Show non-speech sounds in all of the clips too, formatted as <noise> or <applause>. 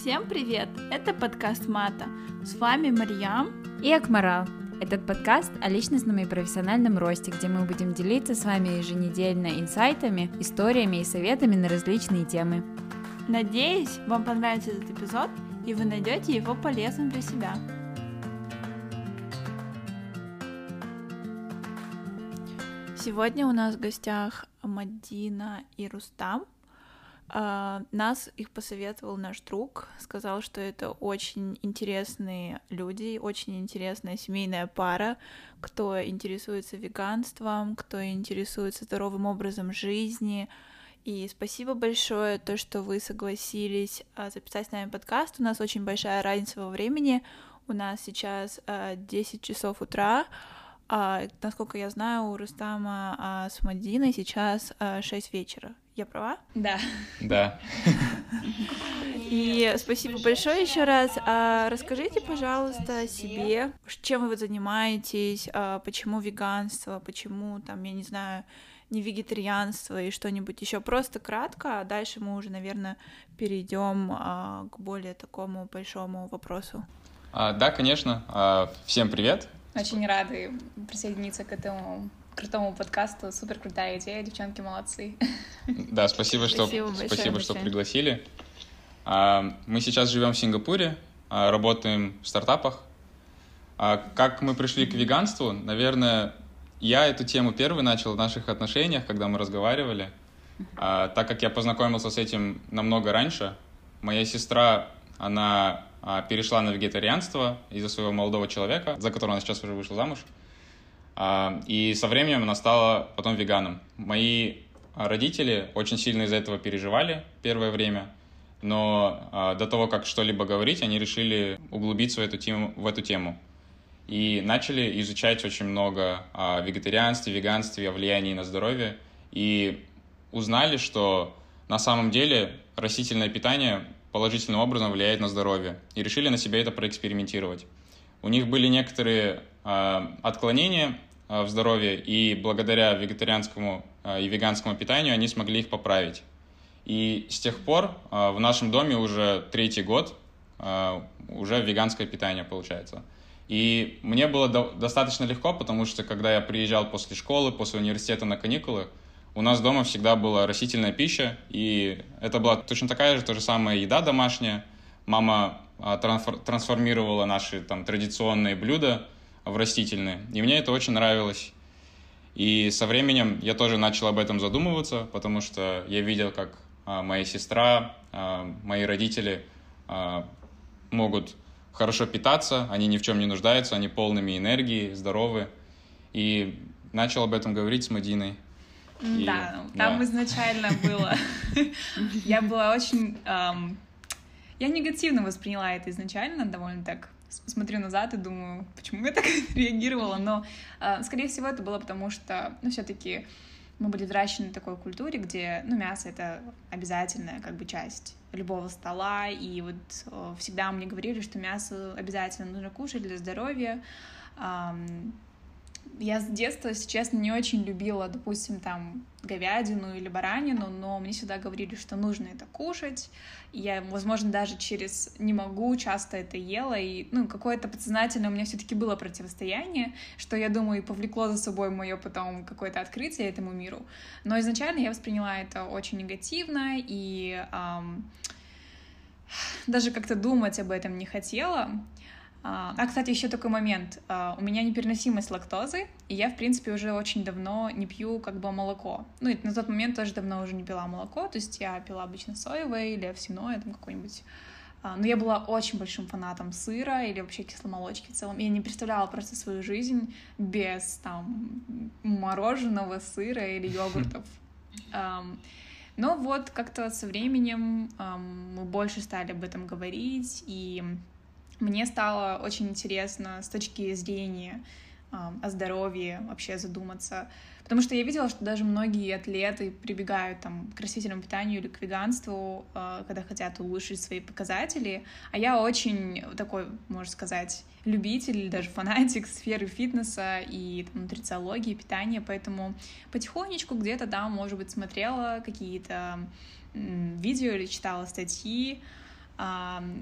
Всем привет! Это подкаст Мата. С вами Марьям и Акмарал. Этот подкаст о личностном и профессиональном росте, где мы будем делиться с вами еженедельно инсайтами, историями и советами на различные темы. Надеюсь, вам понравится этот эпизод, и вы найдете его полезным для себя. Сегодня у нас в гостях Мадина и Рустам. А, нас их посоветовал наш друг, сказал, что это очень интересные люди, очень интересная семейная пара, кто интересуется веганством, кто интересуется здоровым образом жизни. И спасибо большое, то, что вы согласились а, записать с нами подкаст. У нас очень большая разница во времени. У нас сейчас 10 а, часов утра, а, насколько я знаю, у Рустама а, с Мадиной сейчас а, 6 вечера. Я права? Да. Да. И спасибо большое еще раз. А, расскажите, пожалуйста, о себе, чем вы занимаетесь, а, почему веганство, почему там, я не знаю, не вегетарианство и что-нибудь еще. Просто кратко, а дальше мы уже, наверное, перейдем а, к более такому большому вопросу. А, да, конечно. А, всем привет. Очень рады присоединиться к этому крутому подкасту. Супер крутая идея, девчонки молодцы. Да, спасибо, что, спасибо, спасибо, что пригласили. А, мы сейчас живем в Сингапуре, а, работаем в стартапах. А, как мы пришли к веганству? Наверное, я эту тему первый начал в наших отношениях, когда мы разговаривали. Так как я познакомился с этим намного раньше, моя сестра, она перешла на вегетарианство из-за своего молодого человека, за которого она сейчас уже вышла замуж. А, и со временем она стала потом веганом. Мои родители очень сильно из-за этого переживали первое время, но а, до того, как что-либо говорить, они решили углубиться в эту тему. В эту тему. И начали изучать очень много о вегетарианстве, веганстве, о влиянии на здоровье. И узнали, что на самом деле растительное питание положительным образом влияет на здоровье, и решили на себе это проэкспериментировать. У них были некоторые э, отклонения э, в здоровье, и благодаря вегетарианскому э, и веганскому питанию они смогли их поправить. И с тех пор э, в нашем доме уже третий год э, уже веганское питание получается. И мне было до- достаточно легко, потому что когда я приезжал после школы, после университета на каникулы, у нас дома всегда была растительная пища, и это была точно такая же, то же самая еда домашняя. Мама а, трансформировала наши там традиционные блюда в растительные, и мне это очень нравилось. И со временем я тоже начал об этом задумываться, потому что я видел, как а, моя сестра, а, мои родители могут хорошо питаться, они ни в чем не нуждаются, они полными энергии, здоровы. И начал об этом говорить с Мадиной. И, да, там да. изначально <laughs> было. Я была очень... Я негативно восприняла это изначально, довольно так смотрю назад и думаю, почему я так <laughs> реагировала, но, а, скорее всего, это было потому, что, ну, все таки мы были выращены в такой культуре, где, ну, мясо — это обязательная, как бы, часть любого стола, и вот всегда мне говорили, что мясо обязательно нужно кушать для здоровья, я с детства, если честно, не очень любила, допустим, там говядину или баранину, но мне всегда говорили, что нужно это кушать. И я, возможно, даже через не могу часто это ела, и ну какое-то подсознательное у меня все-таки было противостояние, что я думаю и повлекло за собой мое потом какое-то открытие этому миру. Но изначально я восприняла это очень негативно и эм, даже как-то думать об этом не хотела. А, а, кстати, еще такой момент. А, у меня непереносимость лактозы, и я, в принципе, уже очень давно не пью как бы молоко. Ну, и на тот момент тоже давно уже не пила молоко, то есть я пила обычно соевое или овсяное, там какое-нибудь. А, но я была очень большим фанатом сыра или вообще кисломолочки в целом. Я не представляла просто свою жизнь без там мороженого, сыра или <laughs> йогуртов. Но вот как-то со временем мы больше стали об этом говорить, и мне стало очень интересно с точки зрения о здоровье вообще задуматься. Потому что я видела, что даже многие атлеты прибегают там, к растительному питанию или к веганству, а, когда хотят улучшить свои показатели. А я очень такой, можно сказать, любитель или даже фанатик <laughs> сферы фитнеса и там, нутрициологии, питания, поэтому потихонечку где-то, да, может быть, смотрела какие-то видео или читала статьи,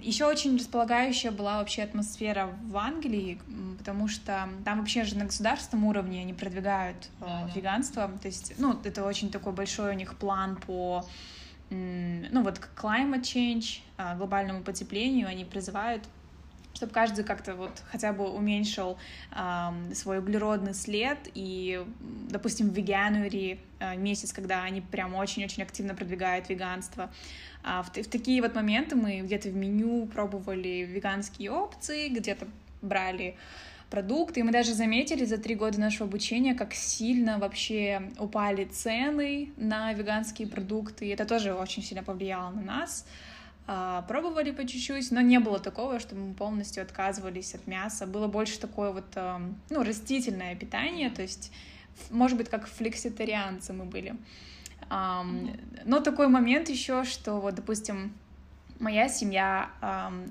Еще очень располагающая была вообще атмосфера в Англии, потому что там вообще же на государственном уровне они продвигают да, да. веганство. То есть, ну, это очень такой большой у них план по ну вот к climate change, а, глобальному потеплению, они призывают чтобы каждый как-то вот хотя бы уменьшил э, свой углеродный след, и, допустим, в Veganuary э, месяц, когда они прям очень-очень активно продвигают веганство, а в, в такие вот моменты мы где-то в меню пробовали веганские опции, где-то брали продукты, и мы даже заметили за три года нашего обучения, как сильно вообще упали цены на веганские продукты, и это тоже очень сильно повлияло на нас. А, пробовали по чуть-чуть, но не было такого, что мы полностью отказывались от мяса. Было больше такое вот, ну, растительное питание, то есть, может быть, как флекситарианцы мы были. Но такой момент еще, что вот, допустим, моя семья,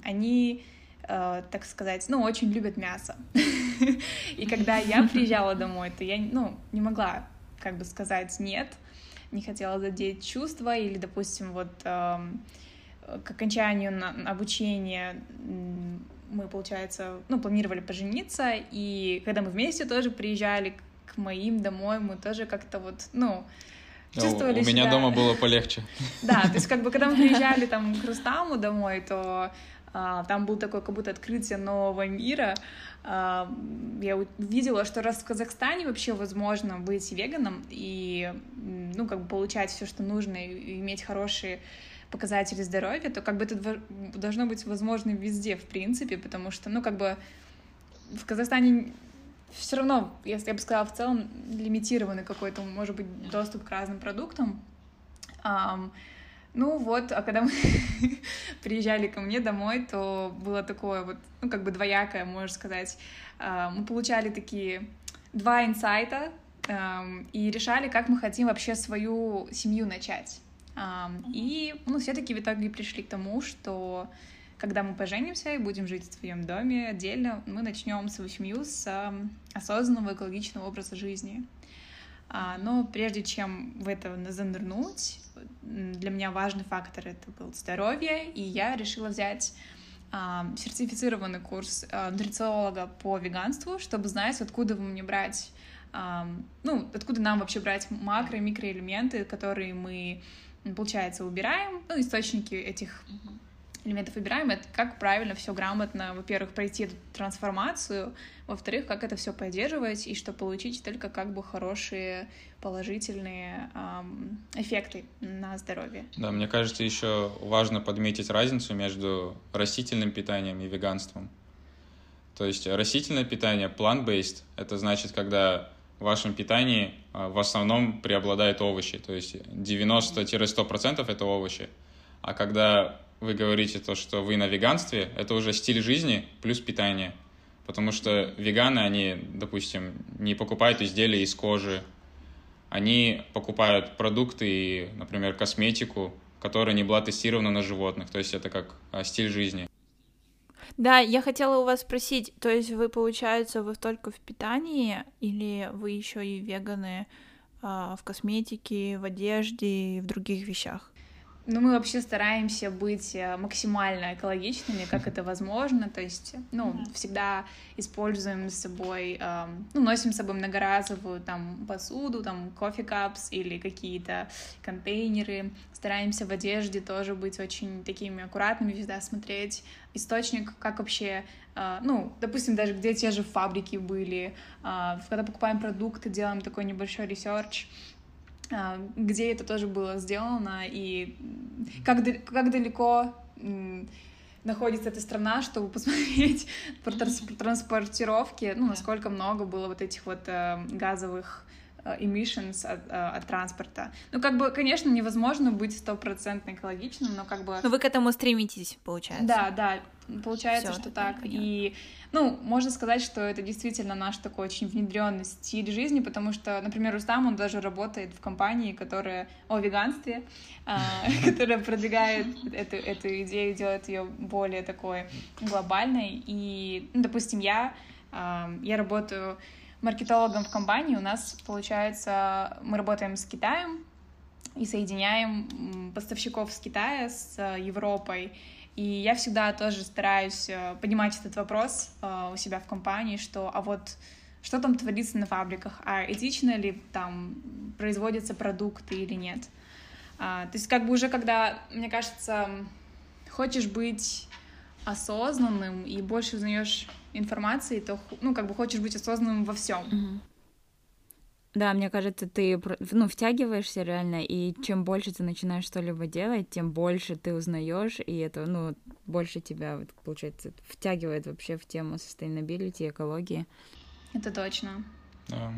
они, э, так сказать, ну, очень любят мясо. <laughs> И когда я <laughs> приезжала домой, то я, ну, не могла, как бы сказать, нет, не хотела задеть чувства, или, допустим, вот к окончанию обучения мы, получается, ну, планировали пожениться, и когда мы вместе тоже приезжали к моим домой, мы тоже как-то вот, ну, ну чувствовали У себя... меня дома было полегче. Да, то есть как бы когда мы <laughs> приезжали там к Рустаму домой, то а, там был такой как будто открытие нового мира. А, я увидела, что раз в Казахстане вообще возможно быть веганом и, ну, как бы получать все, что нужно, и иметь хорошие показатели здоровья, то как бы это должно быть возможно везде, в принципе, потому что, ну, как бы в Казахстане все равно, если я бы сказала, в целом лимитированный какой-то, может быть, доступ к разным продуктам. Um, ну вот, а когда мы <laughs> приезжали ко мне домой, то было такое вот, ну, как бы двоякое, можно сказать. Uh, мы получали такие два инсайта um, и решали, как мы хотим вообще свою семью начать. И, ну, все-таки в итоге пришли к тому, что когда мы поженимся и будем жить в своем доме отдельно, мы начнем свою семью с осознанного экологичного образа жизни. А, но прежде чем в это занырнуть, для меня важный фактор это был здоровье, и я решила взять сертифицированный курс а, нутрициолога по веганству, чтобы знать, откуда мне брать, ну, откуда нам вообще брать макро- и микроэлементы, которые мы получается, убираем, ну, источники этих элементов выбираем, это как правильно все грамотно, во-первых, пройти эту трансформацию, во-вторых, как это все поддерживать, и что получить только как бы хорошие положительные эм, эффекты на здоровье. Да, мне кажется, еще важно подметить разницу между растительным питанием и веганством. То есть растительное питание, plant-based, это значит, когда в вашем питании а, в основном преобладают овощи, то есть 90-100% это овощи. А когда вы говорите то, что вы на веганстве, это уже стиль жизни плюс питание. Потому что веганы, они, допустим, не покупают изделия из кожи, они покупают продукты и, например, косметику, которая не была тестирована на животных. То есть это как а, стиль жизни. Да, я хотела у вас спросить, то есть вы, получается, вы только в питании или вы еще и веганы а, в косметике, в одежде и в других вещах? Ну, мы вообще стараемся быть э, максимально экологичными, как это возможно. То есть, ну, mm-hmm. всегда используем с собой, э, ну, носим с собой многоразовую там посуду, там кофе капс или какие-то контейнеры. Стараемся в одежде тоже быть очень такими аккуратными, всегда смотреть источник, как вообще, э, ну, допустим, даже где те же фабрики были, э, когда покупаем продукты, делаем такой небольшой research, где это тоже было сделано и как, как далеко находится эта страна, чтобы <laughs> посмотреть про транспортировки, ну, насколько много было вот этих вот э, газовых Э, emissions от, от транспорта. Ну, как бы, конечно, невозможно быть стопроцентно экологичным, но как бы... Но вы к этому стремитесь, получается. Да, да, получается, Всё, что так. Понятно. И, ну, можно сказать, что это действительно наш такой очень внедренный стиль жизни, потому что, например, Рустам, он даже работает в компании, которая о веганстве, а, <laughs> которая продвигает эту, эту идею, делает ее более такой глобальной. И, ну, допустим, я, я работаю маркетологом в компании у нас, получается, мы работаем с Китаем и соединяем поставщиков с Китая с Европой. И я всегда тоже стараюсь э, поднимать этот вопрос э, у себя в компании, что а вот что там творится на фабриках, а этично ли там производятся продукты или нет. А, то есть как бы уже когда, мне кажется, хочешь быть осознанным и больше узнаешь информации, то ну как бы хочешь быть осознанным во всем. Mm-hmm. Да, мне кажется, ты ну, втягиваешься реально, и чем больше ты начинаешь что-либо делать, тем больше ты узнаешь, и это, ну, больше тебя, вот, получается, втягивает вообще в тему sustainability, экологии. Это точно. Да.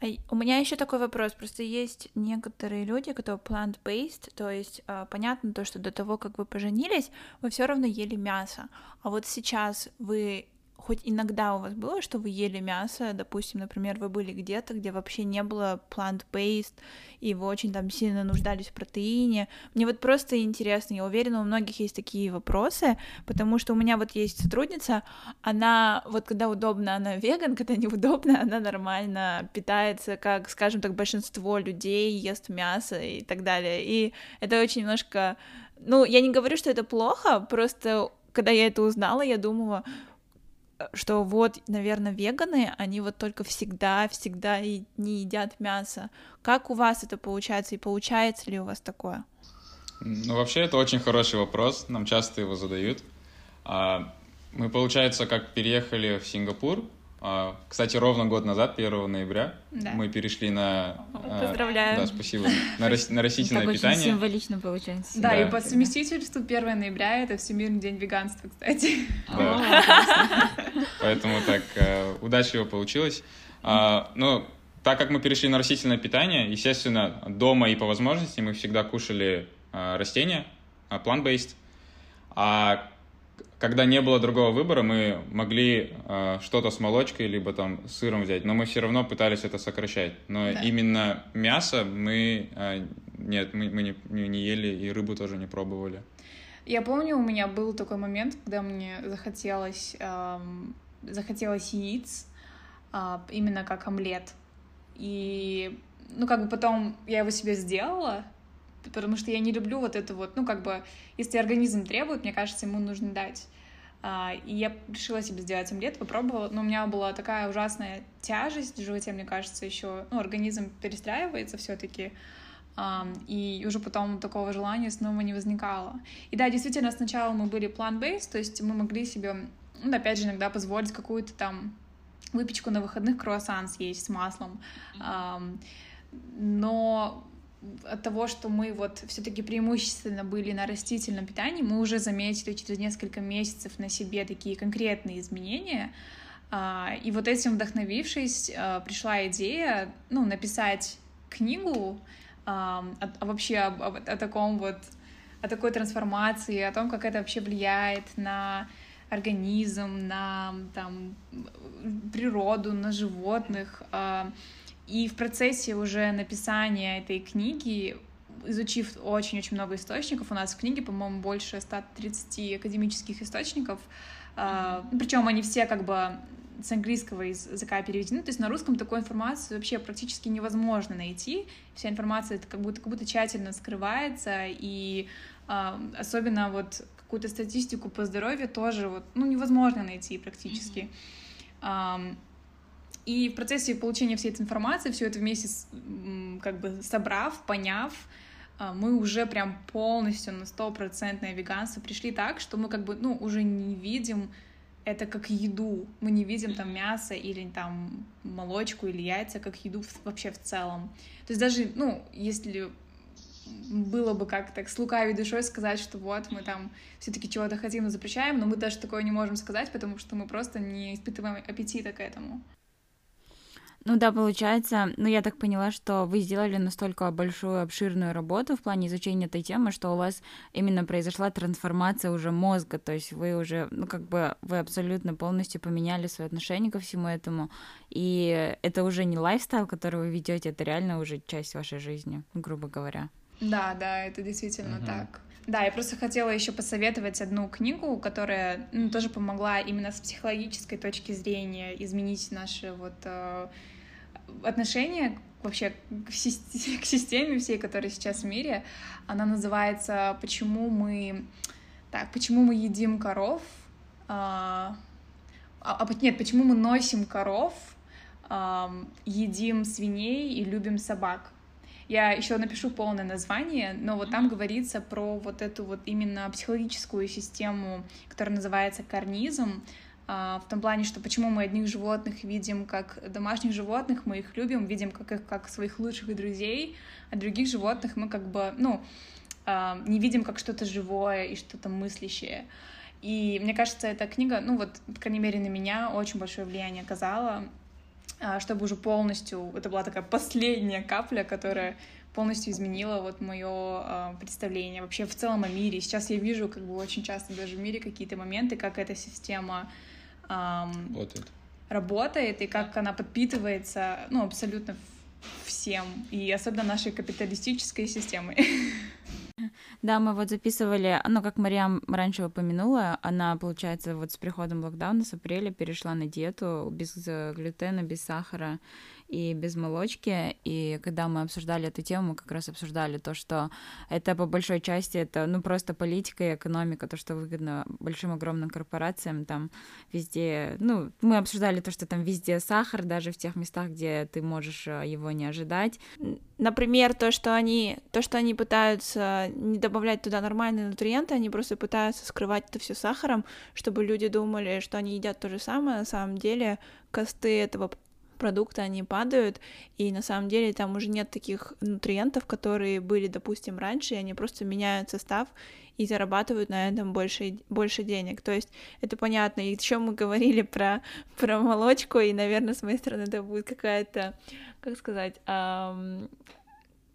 А у меня еще такой вопрос. Просто есть некоторые люди, которые plant-based, то есть э, понятно то, что до того, как вы поженились, вы все равно ели мясо. А вот сейчас вы хоть иногда у вас было, что вы ели мясо, допустим, например, вы были где-то, где вообще не было plant-based, и вы очень там сильно нуждались в протеине. Мне вот просто интересно, я уверена, у многих есть такие вопросы, потому что у меня вот есть сотрудница, она вот когда удобно, она веган, когда неудобно, <laughs> она нормально питается, как, скажем так, большинство людей ест мясо и так далее. И это очень немножко... Ну, я не говорю, что это плохо, просто когда я это узнала, я думала, что вот, наверное, веганы, они вот только всегда, всегда и не едят мясо. Как у вас это получается и получается ли у вас такое? Ну, вообще, это очень хороший вопрос, нам часто его задают. А, мы, получается, как переехали в Сингапур, кстати, ровно год назад, 1 ноября, да. мы перешли на... А, Поздравляю. Да, спасибо. На, рас... на растительное питание. очень символично получается. Да, да, и по совместительству 1 ноября — это Всемирный день веганства, кстати. <laughs> Да. <laughs> Поэтому так э, удачливо получилось. А, ну, так как мы перешли на растительное питание, естественно, дома и по возможности мы всегда кушали растения, plant-based. А когда не было другого выбора, мы могли э, что-то с молочкой, либо там с сыром взять, но мы все равно пытались это сокращать. Но да. именно мясо мы... Э, нет, мы, мы не, не ели и рыбу тоже не пробовали. Я помню, у меня был такой момент, когда мне захотелось, эм, захотелось яиц, э, именно как омлет. И, ну, как бы потом я его себе сделала, потому что я не люблю вот это вот, ну, как бы, если организм требует, мне кажется, ему нужно дать. А, и я решила себе сделать омлет, попробовала, но у меня была такая ужасная тяжесть в животе, мне кажется, еще, ну, организм перестраивается все-таки, и уже потом такого желания снова не возникало. И да, действительно, сначала мы были plant-based, то есть мы могли себе, ну, опять же, иногда позволить какую-то там выпечку на выходных, круассан съесть с маслом, но от того, что мы вот все-таки преимущественно были на растительном питании, мы уже заметили через несколько месяцев на себе такие конкретные изменения. А, и вот этим вдохновившись, а, пришла идея, ну, написать книгу а, вообще о, о, о таком вот, о такой трансформации, о том, как это вообще влияет на организм, на там, природу, на животных. И в процессе уже написания этой книги, изучив очень-очень много источников, у нас в книге, по-моему, больше 130 академических источников, mm-hmm. причем они все как бы с английского языка переведены, то есть на русском такой информации вообще практически невозможно найти. Вся информация это как будто, как будто тщательно скрывается, и э, особенно вот какую-то статистику по здоровью тоже вот, ну, невозможно найти практически. Mm-hmm. И в процессе получения всей этой информации, все это вместе с, как бы собрав, поняв, а, мы уже прям полностью на стопроцентное веганство пришли так, что мы как бы, ну, уже не видим это как еду. Мы не видим там мясо или там молочку или яйца как еду вообще в целом. То есть даже, ну, если было бы как так с лукавой душой сказать, что вот мы там все-таки чего-то хотим, но запрещаем, но мы даже такое не можем сказать, потому что мы просто не испытываем аппетита к этому. Ну да, получается, ну я так поняла, что вы сделали настолько большую, обширную работу в плане изучения этой темы, что у вас именно произошла трансформация уже мозга, то есть вы уже, ну как бы, вы абсолютно полностью поменяли свое отношение ко всему этому, и это уже не лайфстайл, который вы ведете, это реально уже часть вашей жизни, грубо говоря. Да, да, это действительно угу. так. Да, я просто хотела еще посоветовать одну книгу, которая ну, тоже помогла именно с психологической точки зрения изменить наши вот э, отношение вообще <laughs> к, системе всей, которая сейчас в мире, она называется «Почему мы Так, почему мы едим коров? А, а, нет, почему мы носим коров, а, едим свиней и любим собак? Я еще напишу полное название, но вот там говорится про вот эту вот именно психологическую систему, которая называется карнизм, в том плане, что почему мы одних животных видим как домашних животных, мы их любим, видим как их как своих лучших друзей, а других животных мы как бы, ну, не видим как что-то живое и что-то мыслящее. И мне кажется, эта книга, ну вот, по крайней мере, на меня очень большое влияние оказала, а, чтобы уже полностью, это была такая последняя капля, которая полностью изменила вот мое а, представление вообще в целом о мире. Сейчас я вижу как бы очень часто даже в мире какие-то моменты, как эта система работает. работает и как она подпитывается, ну, абсолютно всем, и особенно нашей капиталистической системой. Да, мы вот записывали, ну, как Мариам раньше упомянула, она, получается, вот с приходом локдауна с апреля перешла на диету без э, глютена, без сахара, и без молочки. И когда мы обсуждали эту тему, мы как раз обсуждали то, что это по большой части это ну просто политика и экономика, то, что выгодно большим огромным корпорациям, там везде, ну, мы обсуждали то, что там везде сахар, даже в тех местах, где ты можешь э, его не ожидать. Например, то, что они, то, что они пытаются не добавлять туда нормальные нутриенты, они просто пытаются скрывать это все сахаром, чтобы люди думали, что они едят то же самое, на самом деле косты этого продукты, они падают, и на самом деле там уже нет таких нутриентов, которые были, допустим, раньше, и они просто меняют состав и зарабатывают на этом больше, больше денег. То есть это понятно. И еще мы говорили про, про молочку, и, наверное, с моей стороны это будет какая-то, как сказать, эм,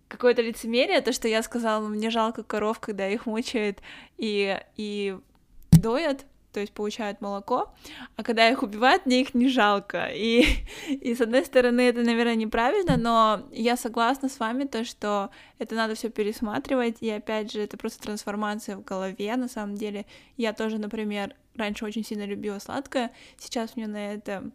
какое-то лицемерие, то, что я сказала, мне жалко коров, когда их мучают и, и доят, то есть получают молоко, а когда их убивают, мне их не жалко. И, <laughs> и с одной стороны, это, наверное, неправильно, но я согласна с вами, то, что это надо все пересматривать, и опять же, это просто трансформация в голове, на самом деле. Я тоже, например, раньше очень сильно любила сладкое, сейчас мне на это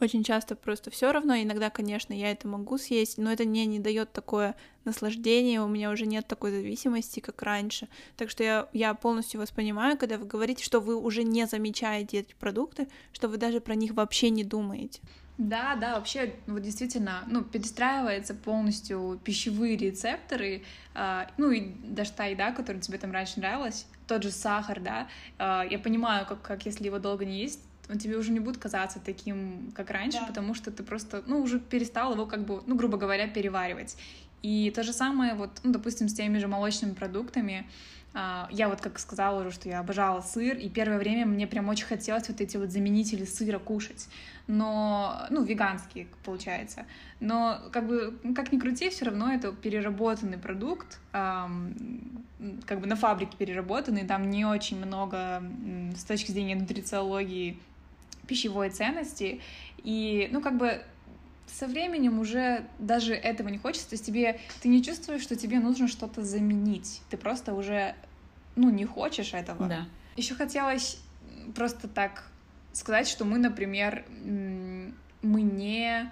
очень часто просто все равно. Иногда, конечно, я это могу съесть, но это мне не дает такое наслаждение, у меня уже нет такой зависимости, как раньше. Так что я, я полностью вас понимаю, когда вы говорите, что вы уже не замечаете эти продукты, что вы даже про них вообще не думаете. Да, да, вообще, вот действительно, ну, перестраивается полностью пищевые рецепторы, э, ну, и даже та еда, которая тебе там раньше нравилась, тот же сахар, да, э, я понимаю, как, как если его долго не есть, он тебе уже не будет казаться таким, как раньше, да. потому что ты просто, ну, уже перестал его как бы, ну, грубо говоря, переваривать. И то же самое вот, ну, допустим, с теми же молочными продуктами, а, я вот как сказала уже, что я обожала сыр, и первое время мне прям очень хотелось вот эти вот заменители сыра кушать, но, ну, веганские, получается. Но, как бы, как ни крути, все равно это переработанный продукт, как бы на фабрике переработанный, там не очень много с точки зрения нутрициологии пищевой ценности. И, ну, как бы со временем уже даже этого не хочется, то есть тебе, ты не чувствуешь, что тебе нужно что-то заменить, ты просто уже, ну, не хочешь этого. Да. Еще хотелось просто так сказать, что мы, например, мы не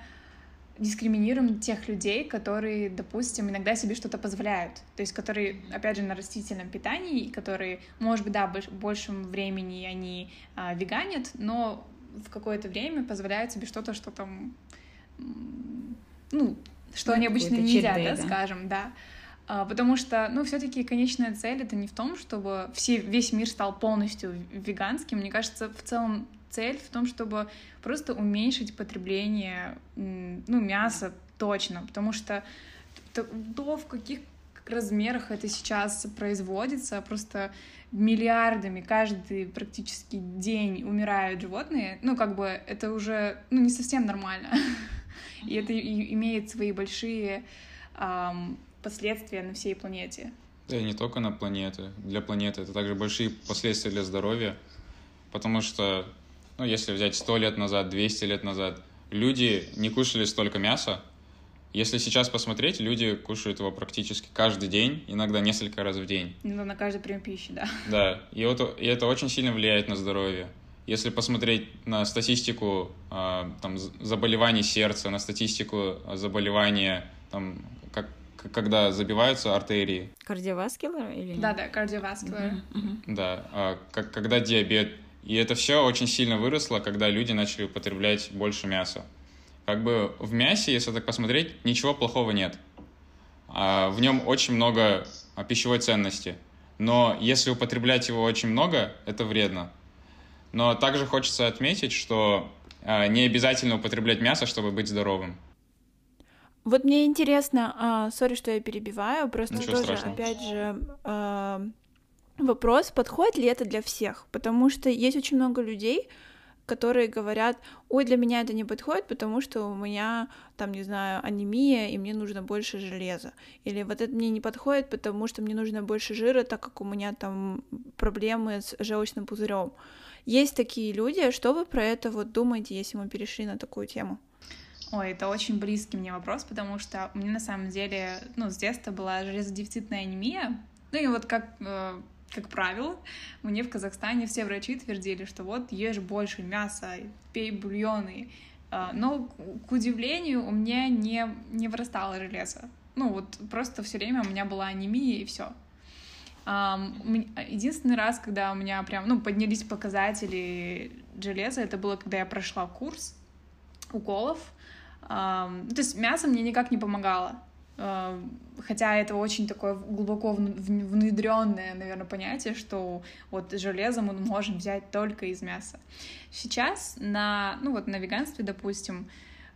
дискриминируем тех людей, которые, допустим, иногда себе что-то позволяют, то есть которые, опять же, на растительном питании, которые, может быть, да, больш большем времени они а, веганят, но в какое-то время позволяют себе что-то, что там, ну, что ну, они обычно не едят, да, да, скажем, да. А, потому что, ну, все-таки конечная цель это не в том, чтобы все, весь мир стал полностью веганским. Мне кажется, в целом цель в том, чтобы просто уменьшить потребление, ну, мяса точно, потому что то, то в каких размерах это сейчас производится, просто миллиардами каждый практически день умирают животные, ну, как бы это уже, ну, не совсем нормально. <laughs> И это имеет свои большие эм, последствия на всей планете. Да, и не только на планете. Для планеты это также большие последствия для здоровья, потому что, ну, если взять 100 лет назад, 200 лет назад, люди не кушали столько мяса, если сейчас посмотреть, люди кушают его практически каждый день, иногда несколько раз в день. Ну, на каждый прием пищи, да. Да, и, вот, и это очень сильно влияет на здоровье. Если посмотреть на статистику э, там, заболеваний сердца, на статистику заболевания, там, как, когда забиваются артерии. Кардиоваскулар или? Да, да, кардиоваскулар. Да, а, как, когда диабет. И это все очень сильно выросло, когда люди начали употреблять больше мяса. Как бы в мясе, если так посмотреть, ничего плохого нет. А в нем очень много а, пищевой ценности. Но если употреблять его очень много, это вредно. Но также хочется отметить, что а, не обязательно употреблять мясо, чтобы быть здоровым. Вот мне интересно, сори, что я перебиваю, просто Ничего тоже, страшного. опять же, вопрос, подходит ли это для всех, потому что есть очень много людей, которые говорят, ой, для меня это не подходит, потому что у меня, там, не знаю, анемия, и мне нужно больше железа. Или вот это мне не подходит, потому что мне нужно больше жира, так как у меня там проблемы с желчным пузырем. Есть такие люди, что вы про это вот думаете, если мы перешли на такую тему? Ой, это очень близкий мне вопрос, потому что у меня на самом деле, ну, с детства была железодефицитная анемия. Ну и вот как, э, как правило, мне в Казахстане все врачи твердили, что вот ешь больше мяса, пей бульоны. Э, но, к удивлению, у меня не, не вырастало железо. Ну вот просто все время у меня была анемия и все. Единственный раз, когда у меня прям, ну, поднялись показатели железа, это было, когда я прошла курс уколов, то есть мясо мне никак не помогало. Хотя это очень такое глубоко внедренное, наверное, понятие, что вот железо мы можем взять только из мяса. Сейчас на, ну вот на веганстве, допустим,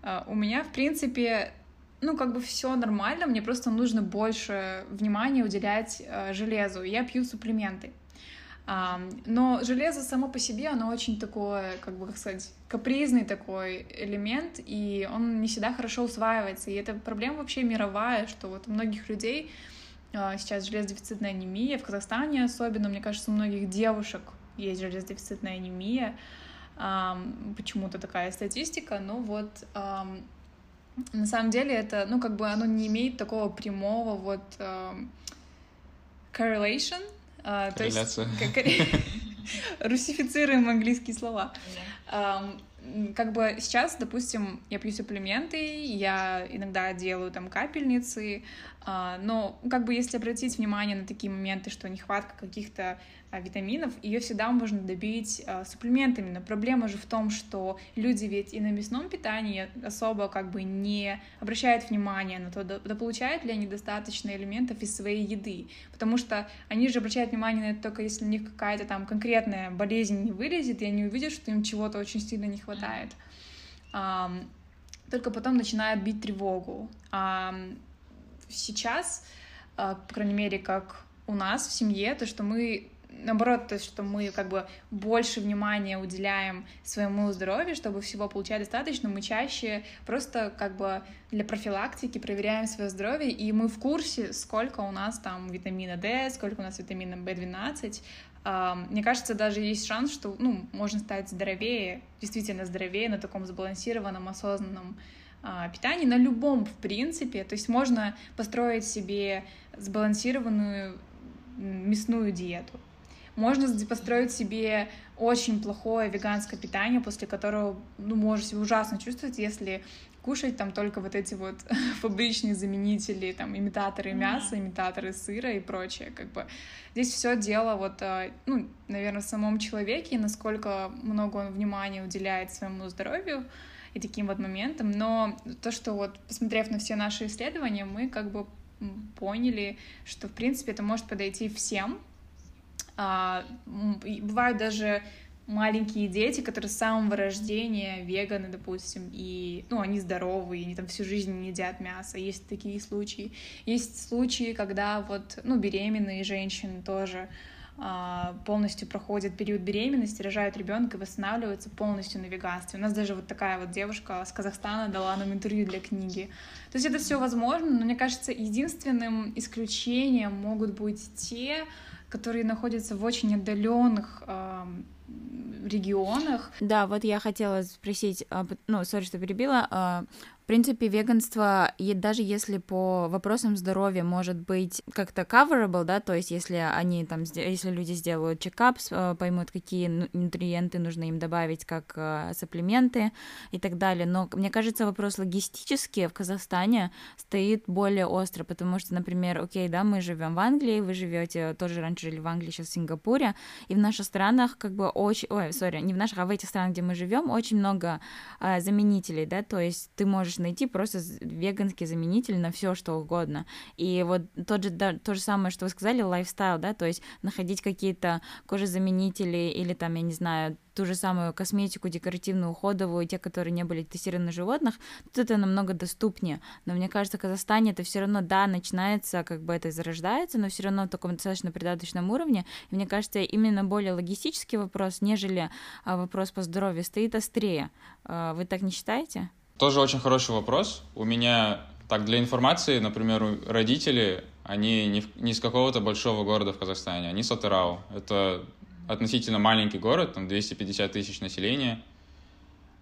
а, у меня, в принципе, ну, как бы все нормально, мне просто нужно больше внимания уделять а, железу. Я пью суплементы. Но железо само по себе, оно очень такое, как бы, как сказать, капризный такой элемент, и он не всегда хорошо усваивается. И это проблема вообще мировая, что вот у многих людей а, сейчас железодефицитная анемия, в Казахстане особенно, мне кажется, у многих девушек есть железодефицитная анемия, почему-то такая статистика, но вот на самом деле это, ну, как бы оно не имеет такого прямого вот correlation, а, то есть, как, <laughs> русифицируем английские слова. как бы сейчас, допустим, я пью суплементы, я иногда делаю там капельницы, а, но как бы если обратить внимание на такие моменты, что нехватка каких-то а, витаминов, ее всегда можно добить а, суплементами. Но проблема же в том, что люди ведь и на мясном питании особо как бы не обращают внимания на то, да, да получают ли они достаточно элементов из своей еды. Потому что они же обращают внимание на это только если у них какая-то там конкретная болезнь не вылезет, и они увидят, что им чего-то очень сильно не хватает. Только потом начинают бить тревогу. Сейчас, а, по крайней мере, как у нас в семье, то, что мы наоборот, то, что мы как бы больше внимания уделяем своему здоровью, чтобы всего получать достаточно, мы чаще просто как бы для профилактики проверяем свое здоровье, и мы в курсе, сколько у нас там витамина D, сколько у нас витамина B12. Мне кажется, даже есть шанс, что ну, можно стать здоровее, действительно здоровее на таком сбалансированном, осознанном а, питании на любом, в принципе. То есть можно построить себе сбалансированную мясную диету. Можно построить себе очень плохое веганское питание, после которого ну, можешь себя ужасно чувствовать, если кушать там только вот эти вот <laughs> фабричные заменители, там, имитаторы мяса, имитаторы сыра и прочее, как бы. Здесь все дело вот, а, ну, наверное, в самом человеке, насколько много он внимания уделяет своему здоровью, и таким вот моментом. Но то, что вот, посмотрев на все наши исследования, мы как бы поняли, что, в принципе, это может подойти всем. А, бывают даже маленькие дети, которые с самого рождения веганы, допустим, и, ну, они здоровые, они там всю жизнь не едят мясо, есть такие случаи. Есть случаи, когда вот, ну, беременные женщины тоже полностью проходят период беременности, рожают ребенка и восстанавливаются полностью на веганстве. У нас даже вот такая вот девушка с Казахстана дала нам интервью для книги. То есть это все возможно, но мне кажется, единственным исключением могут быть те, которые находятся в очень отдаленных э, регионах. Да, вот я хотела спросить, ну, сори, что перебила, принципе, веганство, и даже если по вопросам здоровья может быть как-то coverable, да, то есть если они там, если люди сделают чекап, э, поймут, какие нутриенты нужно им добавить, как э, сапплементы и так далее. Но мне кажется, вопрос логистически в Казахстане стоит более остро, потому что, например, окей, да, мы живем в Англии, вы живете тоже раньше жили в Англии, сейчас в Сингапуре, и в наших странах как бы очень, ой, сори, не в наших, а в этих странах, где мы живем, очень много э, заменителей, да, то есть ты можешь найти просто веганский заменитель на все что угодно. И вот тот же, да, то же самое, что вы сказали, лайфстайл, да, то есть находить какие-то кожезаменители или там, я не знаю, ту же самую косметику декоративную, уходовую, те, которые не были тестированы на животных, тут это намного доступнее. Но мне кажется, в Казахстане это все равно, да, начинается, как бы это зарождается, но все равно в таком достаточно придаточном уровне. И мне кажется, именно более логистический вопрос, нежели а, вопрос по здоровью, стоит острее. А, вы так не считаете? Тоже очень хороший вопрос. У меня, так, для информации, например, родители, они не, из какого-то большого города в Казахстане, они с Атырау. Это относительно маленький город, там 250 тысяч населения,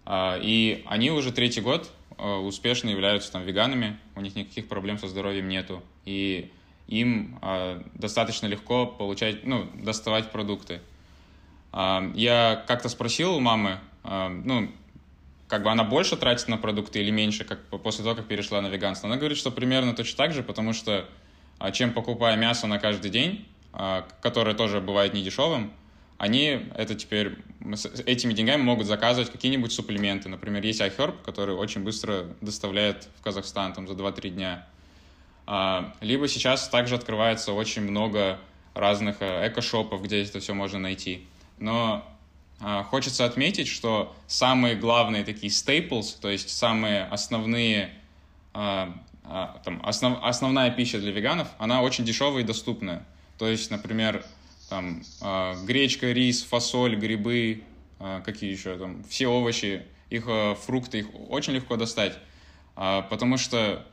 а, и они уже третий год а, успешно являются там веганами, у них никаких проблем со здоровьем нету, и им а, достаточно легко получать, ну, доставать продукты. Я как-то спросил у мамы, ну, как бы она больше тратит на продукты или меньше, как после того, как перешла на веганство. Она говорит, что примерно точно так же, потому что чем покупая мясо на каждый день, которое тоже бывает недешевым, они это теперь этими деньгами могут заказывать какие-нибудь суплементы. Например, есть iHerb, который очень быстро доставляет в Казахстан там, за 2-3 дня. А, либо сейчас также открывается очень много разных э, эко-шопов, где это все можно найти. Но а, хочется отметить, что самые главные такие staples, то есть самые основные, а, там, основ, основная пища для веганов, она очень дешевая и доступная. То есть, например, там гречка, рис, фасоль, грибы, какие еще там, все овощи, их фрукты, их очень легко достать, потому что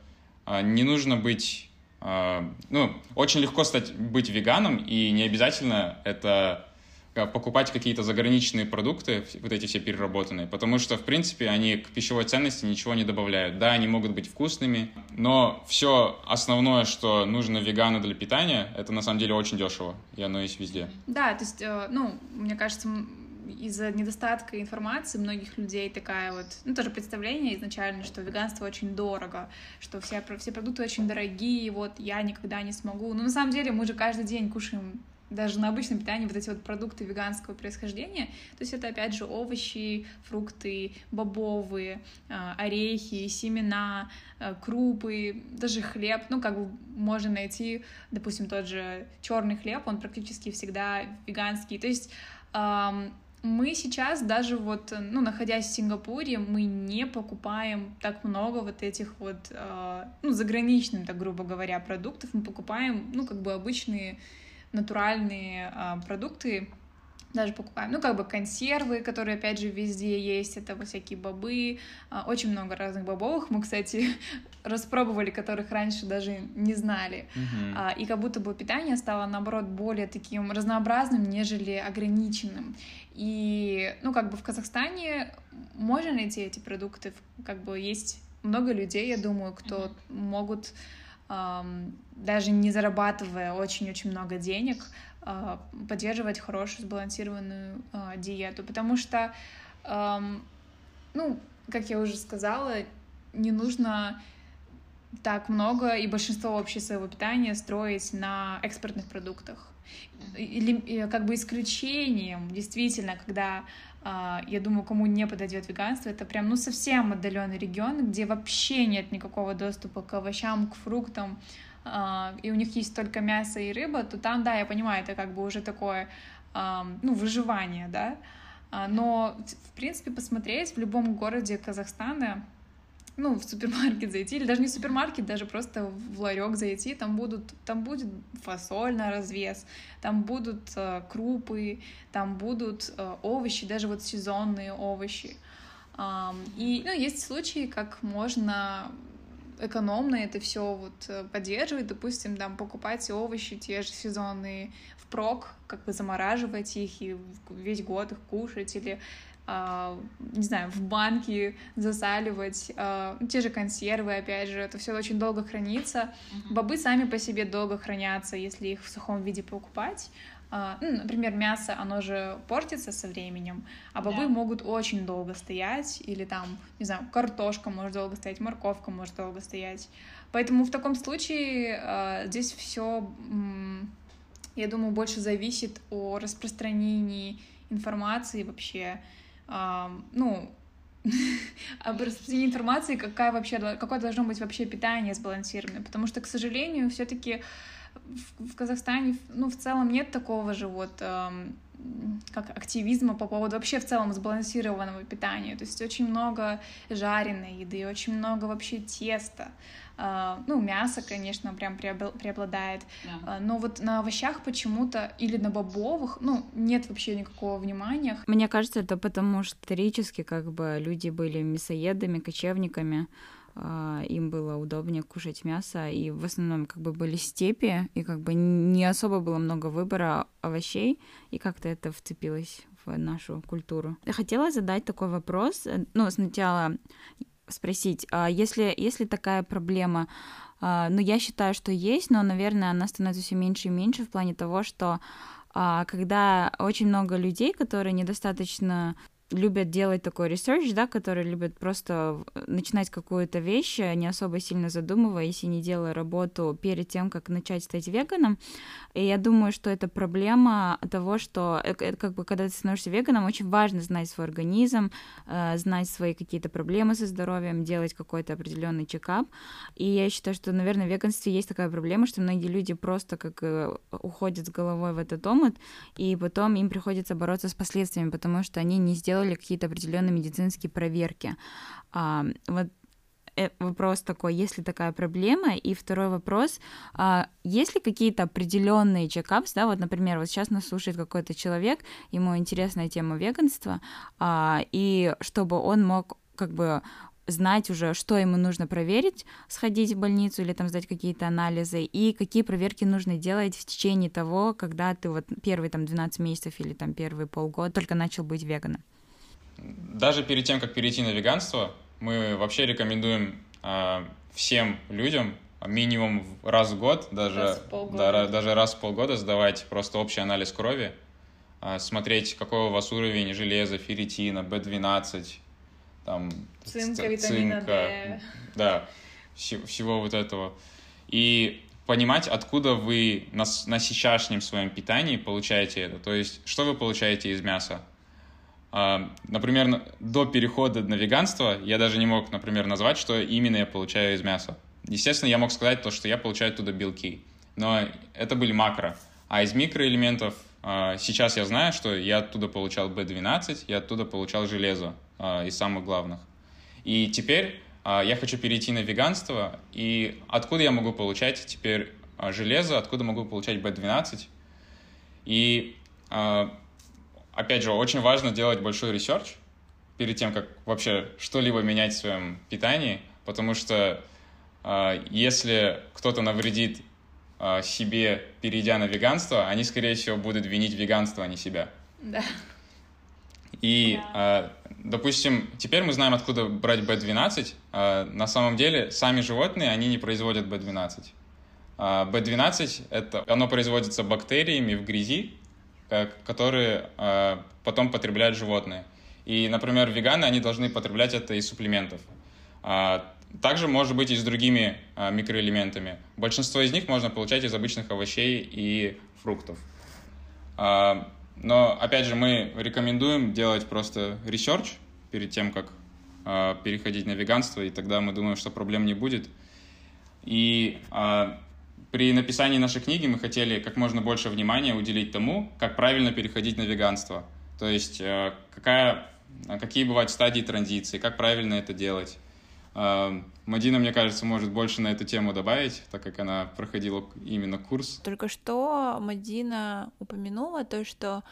не нужно быть, ну, очень легко стать быть веганом, и не обязательно это покупать какие-то заграничные продукты, вот эти все переработанные, потому что, в принципе, они к пищевой ценности ничего не добавляют. Да, они могут быть вкусными, но все основное, что нужно вегану для питания, это на самом деле очень дешево, и оно есть везде. Да, то есть, э, ну, мне кажется, из-за недостатка информации многих людей такая вот, ну, тоже представление изначально, что веганство очень дорого, что все, все продукты очень дорогие, вот я никогда не смогу. Но на самом деле мы же каждый день кушаем даже на обычном питании вот эти вот продукты веганского происхождения, то есть это опять же овощи, фрукты, бобовые, а, орехи, семена, а, крупы, даже хлеб, ну как бы можно найти, допустим, тот же черный хлеб, он практически всегда веганский, то есть мы сейчас даже вот, ну, находясь в Сингапуре, мы не покупаем так много вот этих вот, э, ну, заграничных, так грубо говоря, продуктов. Мы покупаем, ну, как бы обычные натуральные а, продукты даже покупаем. Ну, как бы консервы, которые, опять же, везде есть, это вот всякие бобы, а, очень много разных бобовых. Мы, кстати, <laughs> распробовали, которых раньше даже не знали. А, и как будто бы питание стало, наоборот, более таким разнообразным, нежели ограниченным. И, ну, как бы в Казахстане можно найти эти продукты, как бы есть много людей, я думаю, кто uh-huh. могут даже не зарабатывая очень-очень много денег, а, поддерживать хорошую сбалансированную а, диету, потому что, ну, как я уже сказала, не нужно так много и большинство вообще своего питания строить на экспортных продуктах. Или как бы исключением, действительно, когда я думаю, кому не подойдет веганство, это прям, ну, совсем отдаленный регион, где вообще нет никакого доступа к овощам, к фруктам, а, и у них есть только мясо и рыба, то там, да, я понимаю, это как бы уже такое, ну, выживание, да, а, но, в принципе, посмотреть в любом городе Казахстана, ну, в супермаркет зайти, или даже не в супермаркет, даже просто в ларек зайти, там будут, там будет фасоль на развес, там будут э, крупы, там будут э, овощи, даже вот сезонные овощи. Um, и, ну, есть случаи, как можно экономно это все вот э, поддерживать, допустим, там покупать овощи те же сезонные впрок, как бы замораживать их и весь год их кушать, или не знаю, в банки засаливать, э, те же консервы, опять же, это все очень долго хранится. Бобы сами по себе долго хранятся, если их в сухом виде покупать. Uh, ну, например, мясо, оно же портится со временем, а бобы yeah. могут очень долго стоять, или там, не знаю, картошка может долго стоять, морковка может долго стоять. Поэтому в таком случае здесь все, я думаю, больше зависит о распространении информации вообще, ну, <laughs> об распространении информации, какая вообще, какое должно быть вообще питание сбалансированное, потому что, к сожалению, все-таки в, Казахстане, ну, в целом нет такого же вот как активизма по поводу вообще в целом сбалансированного питания. То есть очень много жареной еды, очень много вообще теста. Uh, ну, мясо, конечно, прям преобладает. Yeah. Uh, но вот на овощах почему-то или на бобовых, ну, нет вообще никакого внимания. Мне кажется, это потому что исторически как бы люди были мясоедами, кочевниками. А, им было удобнее кушать мясо, и в основном как бы были степи, и как бы не особо было много выбора овощей, и как-то это вцепилось в нашу культуру. Я хотела задать такой вопрос, э, ну, сначала спросить, а если, если такая проблема, а, ну, я считаю, что есть, но, наверное, она становится все меньше и меньше в плане того, что когда очень много людей, которые недостаточно любят делать такой research, да, которые любят просто начинать какую-то вещь, а не особо сильно задумываясь и не делая работу перед тем, как начать стать веганом. И я думаю, что это проблема того, что э, это как бы когда ты становишься веганом, очень важно знать свой организм, э, знать свои какие-то проблемы со здоровьем, делать какой-то определенный чекап. И я считаю, что, наверное, в веганстве есть такая проблема, что многие люди просто как э, уходят с головой в этот омут, и потом им приходится бороться с последствиями, потому что они не сделали сделали какие-то определенные медицинские проверки. А, вот э, вопрос такой, есть ли такая проблема? И второй вопрос, а, есть ли какие-то определенные чекапс, да, вот, например, вот сейчас нас слушает какой-то человек, ему интересная тема веганства, а, и чтобы он мог как бы знать уже, что ему нужно проверить, сходить в больницу или там сдать какие-то анализы, и какие проверки нужно делать в течение того, когда ты вот первые там 12 месяцев или там первые полгода только начал быть веганом даже перед тем, как перейти на веганство, мы вообще рекомендуем э, всем людям минимум раз в год, даже раз в да, даже раз в полгода сдавать просто общий анализ крови, э, смотреть, какой у вас уровень железа, ферритина, B12, там, цинка, витамина цинка, D. Да, всего вот этого. И понимать, откуда вы на, на сейчасшнем своем питании получаете это. То есть, что вы получаете из мяса? А, например, до перехода на веганство я даже не мог, например, назвать, что именно я получаю из мяса. Естественно, я мог сказать то, что я получаю оттуда белки, но это были макро. А из микроэлементов а, сейчас я знаю, что я оттуда получал B12, я оттуда получал железо а, из самых главных. И теперь я хочу перейти на веганство, и откуда я могу получать теперь железо, откуда могу получать B12. И опять же, очень важно делать большой research перед тем, как вообще что-либо менять в своем питании, потому что э, если кто-то навредит э, себе, перейдя на веганство, они, скорее всего, будут винить веганство, а не себя. Да. И, э, допустим, теперь мы знаем, откуда брать B12. Э, на самом деле, сами животные, они не производят B12. B12 это, оно производится бактериями в грязи, Э, которые э, потом потребляют животные. И, например, веганы, они должны потреблять это из супплементов. А, также может быть и с другими э, микроэлементами. Большинство из них можно получать из обычных овощей и фруктов. А, но, опять же, мы рекомендуем делать просто research перед тем, как переходить на веганство, и тогда мы думаем, что проблем не будет. И а, при написании нашей книги мы хотели как можно больше внимания уделить тому, как правильно переходить на веганство. То есть э, какая, какие бывают стадии транзиции, как правильно это делать. Э, Мадина, мне кажется, может больше на эту тему добавить, так как она проходила именно курс. Только что Мадина упомянула то, что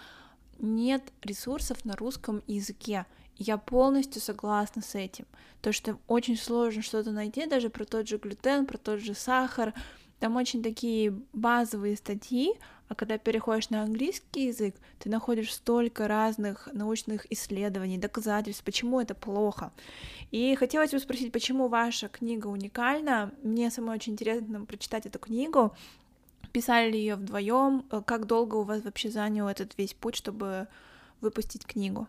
нет ресурсов на русском языке. Я полностью согласна с этим. То, что очень сложно что-то найти, даже про тот же глютен, про тот же сахар, Там очень такие базовые статьи, а когда переходишь на английский язык, ты находишь столько разных научных исследований, доказательств, почему это плохо. И хотелось бы спросить, почему ваша книга уникальна? Мне самой очень интересно прочитать эту книгу. Писали ли ее вдвоем? Как долго у вас вообще занял этот весь путь, чтобы выпустить книгу?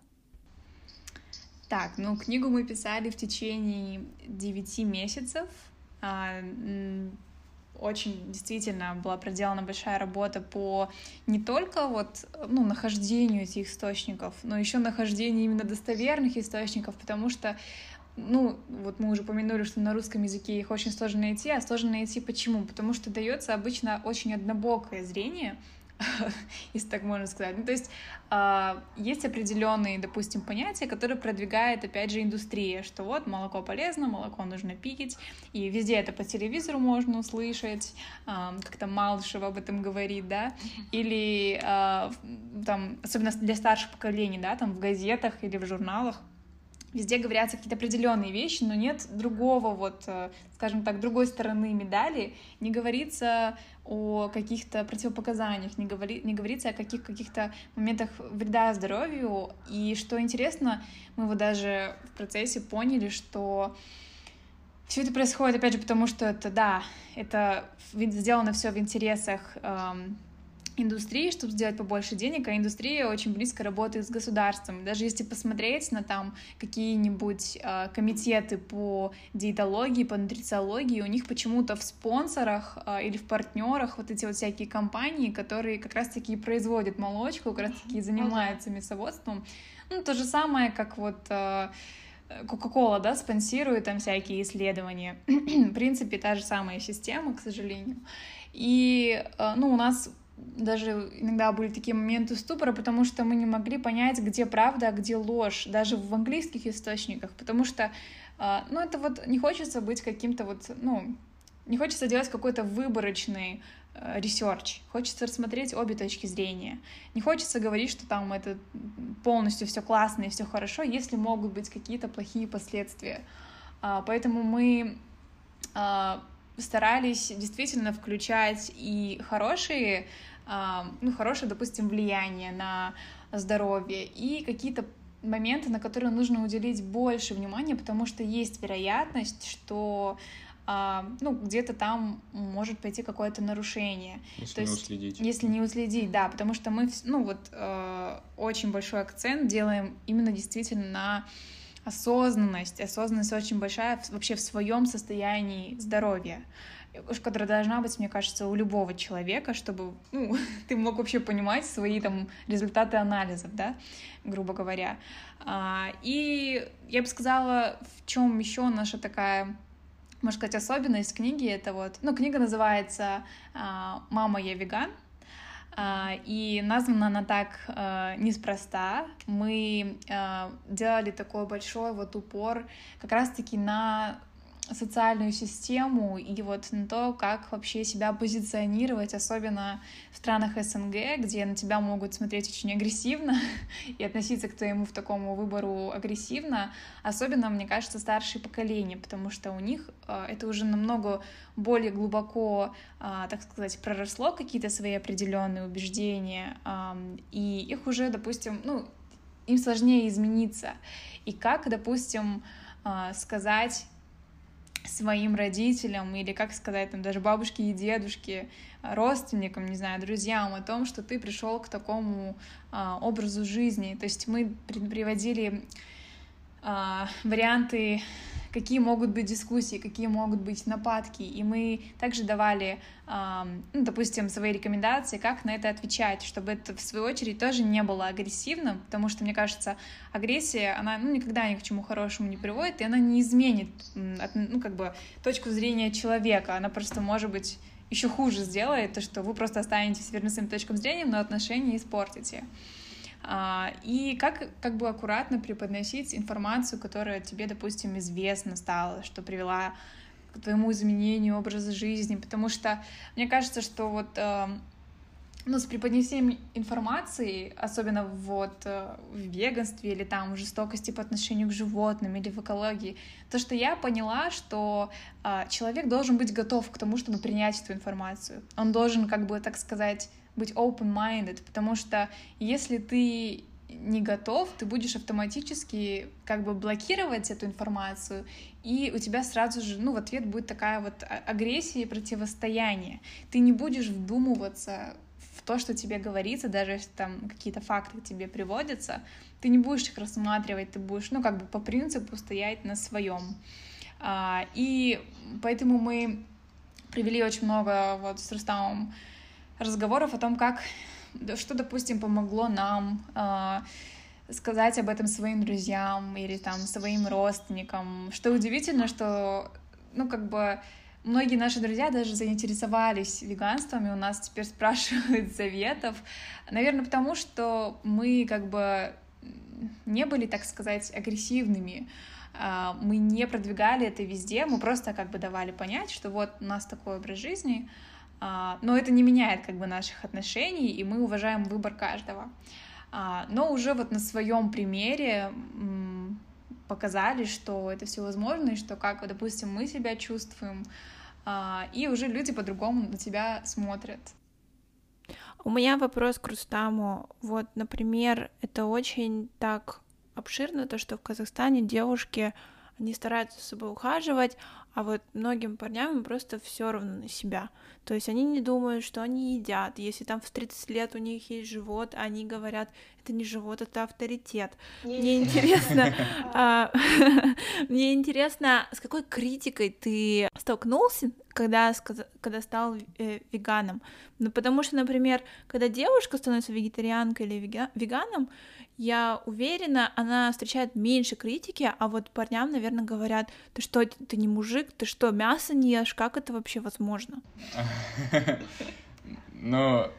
Так, ну книгу мы писали в течение девяти месяцев. Очень действительно была проделана большая работа по не только вот ну, нахождению этих источников, но еще нахождению именно достоверных источников, потому что ну, вот мы уже упомянули, что на русском языке их очень сложно найти, а сложно найти почему? Потому что дается обычно очень однобокое зрение, <laughs> если так можно сказать. Ну, то есть э, есть определенные, допустим, понятия, которые продвигает, опять же, индустрия, что вот молоко полезно, молоко нужно пить, и везде это по телевизору можно услышать, как-то Малышева об этом говорит, да, или э, там, особенно для старших поколений, да, там в газетах или в журналах, везде говорятся какие-то определенные вещи, но нет другого вот, э, скажем так, другой стороны медали, не говорится о каких-то противопоказаниях, не, говори, не говорится о каких каких-то моментах вреда здоровью. И что интересно, мы вот даже в процессе поняли, что все это происходит, опять же, потому что это, да, это сделано все в интересах эм, индустрии, чтобы сделать побольше денег, а индустрия очень близко работает с государством. Даже если посмотреть на там какие-нибудь э, комитеты по диетологии, по нутрициологии, у них почему-то в спонсорах э, или в партнерах вот эти вот всякие компании, которые как раз-таки производят молочку, как раз-таки занимаются мясоводством. Ну, то же самое, как вот... Э, Coca-Cola, да, спонсирует там всякие исследования. <clears throat> в принципе, та же самая система, к сожалению. И, ну, у нас даже иногда были такие моменты ступора, потому что мы не могли понять, где правда, а где ложь, даже в английских источниках, потому что, а, ну, это вот не хочется быть каким-то вот, ну, не хочется делать какой-то выборочный research, хочется рассмотреть обе точки зрения. Не хочется говорить, что там это полностью все классно и все хорошо, если могут быть какие-то плохие последствия. А, поэтому мы старались действительно включать и хорошие ну, хорошее, допустим, влияние на здоровье и какие-то моменты, на которые нужно уделить больше внимания, потому что есть вероятность, что ну, где-то там может пойти какое-то нарушение. Если То не есть, уследить. Если не уследить, да, потому что мы, ну, вот э, очень большой акцент делаем именно действительно на осознанность. Осознанность очень большая вообще в своем состоянии здоровья которая должна быть, мне кажется, у любого человека, чтобы ну, <laughs> ты мог вообще понимать свои там результаты анализов, да, грубо говоря. А, и я бы сказала, в чем еще наша такая можно сказать, особенность книги это вот, ну, книга называется а, «Мама, я веган», и названа она так неспроста. Мы делали такой большой вот упор как раз-таки на социальную систему и вот на то, как вообще себя позиционировать, особенно в странах СНГ, где на тебя могут смотреть очень агрессивно <laughs> и относиться к твоему в такому выбору агрессивно, особенно, мне кажется, старшее поколение, потому что у них э, это уже намного более глубоко, э, так сказать, проросло какие-то свои определенные убеждения, и их уже, допустим, ну, им сложнее измениться. И как, допустим, э, сказать своим родителям или, как сказать, там, даже бабушке и дедушке, родственникам, не знаю, друзьям о том, что ты пришел к такому а, образу жизни. То есть мы приводили а, варианты какие могут быть дискуссии, какие могут быть нападки, и мы также давали, ну, допустим, свои рекомендации, как на это отвечать, чтобы это, в свою очередь, тоже не было агрессивным, потому что, мне кажется, агрессия, она ну, никогда ни к чему хорошему не приводит, и она не изменит, ну, как бы, точку зрения человека, она просто, может быть, еще хуже сделает, то, что вы просто останетесь верны своим точкам зрения, но отношения испортите. А, и как, как бы аккуратно преподносить информацию, которая тебе, допустим, известна стала, что привела к твоему изменению образа жизни, потому что мне кажется, что вот э, ну, с преподнесением информации, особенно вот э, в веганстве или там в жестокости по отношению к животным или в экологии, то, что я поняла, что э, человек должен быть готов к тому, чтобы принять эту информацию. Он должен, как бы, так сказать, быть open-minded, потому что если ты не готов, ты будешь автоматически как бы блокировать эту информацию, и у тебя сразу же, ну, в ответ будет такая вот а, агрессия и противостояние. Ты не будешь вдумываться в то, что тебе говорится, даже если там какие-то факты к тебе приводятся, ты не будешь их рассматривать, ты будешь, ну, как бы по принципу стоять на своем. А, и поэтому мы привели очень много вот с Рустамом разговоров о том, как, что, допустим, помогло нам а, сказать об этом своим друзьям или там своим родственникам. Что удивительно, что, ну, как бы многие наши друзья даже заинтересовались веганством, и у нас теперь спрашивают <laughs> советов. Наверное, потому что мы как бы не были, так сказать, агрессивными. А, мы не продвигали это везде, мы просто как бы давали понять, что вот у нас такой образ жизни, но это не меняет как бы наших отношений, и мы уважаем выбор каждого. А, но уже вот на своем примере показали, что это все возможно, и что как, допустим, мы себя чувствуем, а, и уже люди по-другому на тебя смотрят. У меня вопрос к Рустаму. Вот, например, это очень так обширно, то, что в Казахстане девушки, они стараются за собой ухаживать, а вот многим парням просто все равно на себя. То есть они не думают, что они едят. Если там в 30 лет у них есть живот, они говорят, это не живот, это авторитет. Мне интересно, <laughs> а, <laughs> мне интересно, с какой критикой ты столкнулся, когда, когда стал э, веганом? Ну, потому что, например, когда девушка становится вегетарианкой или веганом, я уверена, она встречает меньше критики, а вот парням, наверное, говорят, ты что, ты не мужик, ты что, мясо не ешь, как это вообще возможно? <laughs> <laughs> Ну,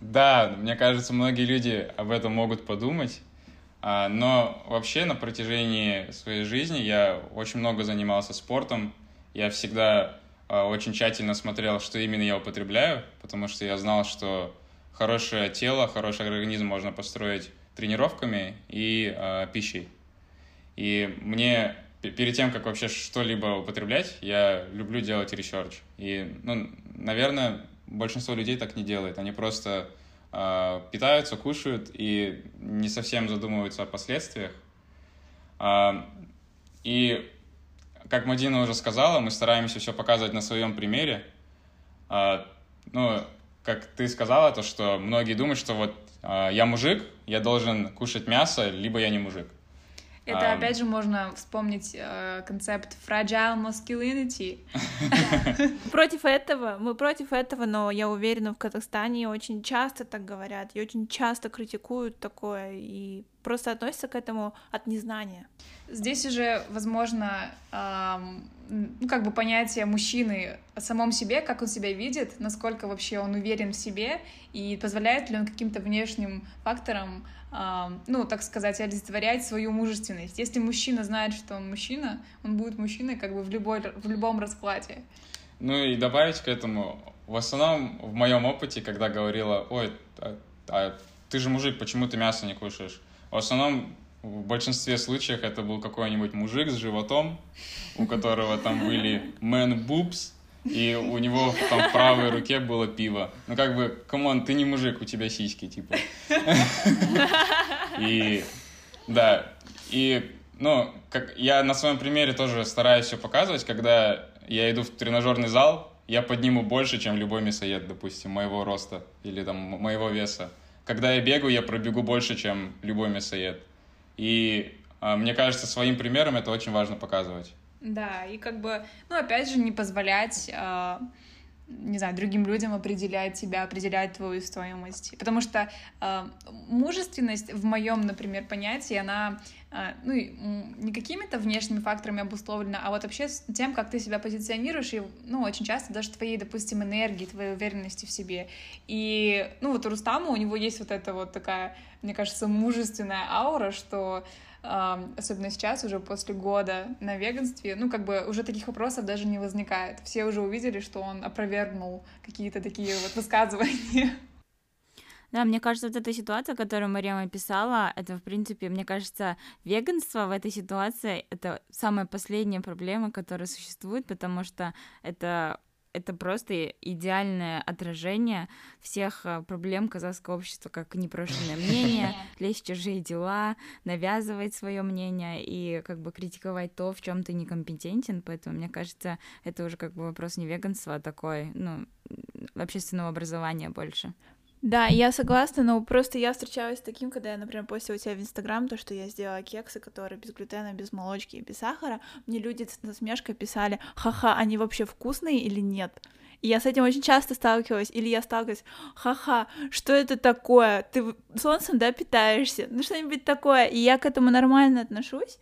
да, мне кажется, многие люди об этом могут подумать, а, но вообще на протяжении своей жизни я очень много занимался спортом, я всегда а, очень тщательно смотрел, что именно я употребляю, потому что я знал, что хорошее тело, хороший организм можно построить тренировками и э, пищей. И мне перед тем, как вообще что-либо употреблять, я люблю делать research. И, ну, наверное, большинство людей так не делает. Они просто э, питаются, кушают и не совсем задумываются о последствиях. Э, и, как Мадина уже сказала, мы стараемся все показывать на своем примере. Э, ну, как ты сказала, то, что многие думают, что вот э, я мужик, я должен кушать мясо, либо я не мужик. Это, um... опять же, можно вспомнить э, концепт fragile masculinity. <laughs> Против этого, мы против этого, но я уверена, в Казахстане очень часто так говорят, и очень часто критикуют такое, и просто относятся к этому от незнания. Здесь уже, возможно, эм, ну, как бы понятие мужчины о самом себе, как он себя видит, насколько вообще он уверен в себе, и позволяет ли он каким-то внешним факторам ну, так сказать, олицетворять свою мужественность. Если мужчина знает, что он мужчина, он будет мужчиной как бы в, любой, в любом раскладе. Ну и добавить к этому, в основном в моем опыте, когда говорила, ой, а, а ты же мужик, почему ты мясо не кушаешь? В основном в большинстве случаев это был какой-нибудь мужик с животом, у которого там были man boobs, и у него там в правой руке было пиво. Ну, как бы, come on, ты не мужик, у тебя сиськи, типа. И, да, и, ну, как я на своем примере тоже стараюсь все показывать, когда я иду в тренажерный зал, я подниму больше, чем любой мясоед, допустим, моего роста или там моего веса. Когда я бегаю, я пробегу больше, чем любой мясоед. И а, мне кажется, своим примером это очень важно показывать. Да, и как бы, ну, опять же, не позволять, э, не знаю, другим людям определять тебя, определять твою стоимость. Потому что э, мужественность в моем, например, понятии, она, э, ну, не какими-то внешними факторами обусловлена, а вот вообще тем, как ты себя позиционируешь, и, ну, очень часто даже твоей, допустим, энергии, твоей уверенности в себе. И, ну, вот у Рустама, у него есть вот эта вот такая, мне кажется, мужественная аура, что особенно сейчас, уже после года на веганстве, ну, как бы уже таких вопросов даже не возникает. Все уже увидели, что он опровергнул какие-то такие вот высказывания. Да, мне кажется, вот эта ситуация, которую Мария описала, это, в принципе, мне кажется, веганство в этой ситуации — это самая последняя проблема, которая существует, потому что это это просто идеальное отражение всех э, проблем казахского общества, как непрошенное мнение, <laughs> лезть в чужие дела, навязывать свое мнение и как бы критиковать то, в чем ты некомпетентен. Поэтому, мне кажется, это уже как бы вопрос не веганства, а такой, ну, общественного образования больше. Да, я согласна, но просто я встречалась с таким, когда я, например, постила у себя в Инстаграм то, что я сделала кексы, которые без глютена, без молочки и без сахара, мне люди с насмешкой писали, ха-ха, они вообще вкусные или нет? И я с этим очень часто сталкивалась, или я сталкиваюсь, ха-ха, что это такое? Ты солнцем, да, питаешься? Ну, что-нибудь такое. И я к этому нормально отношусь,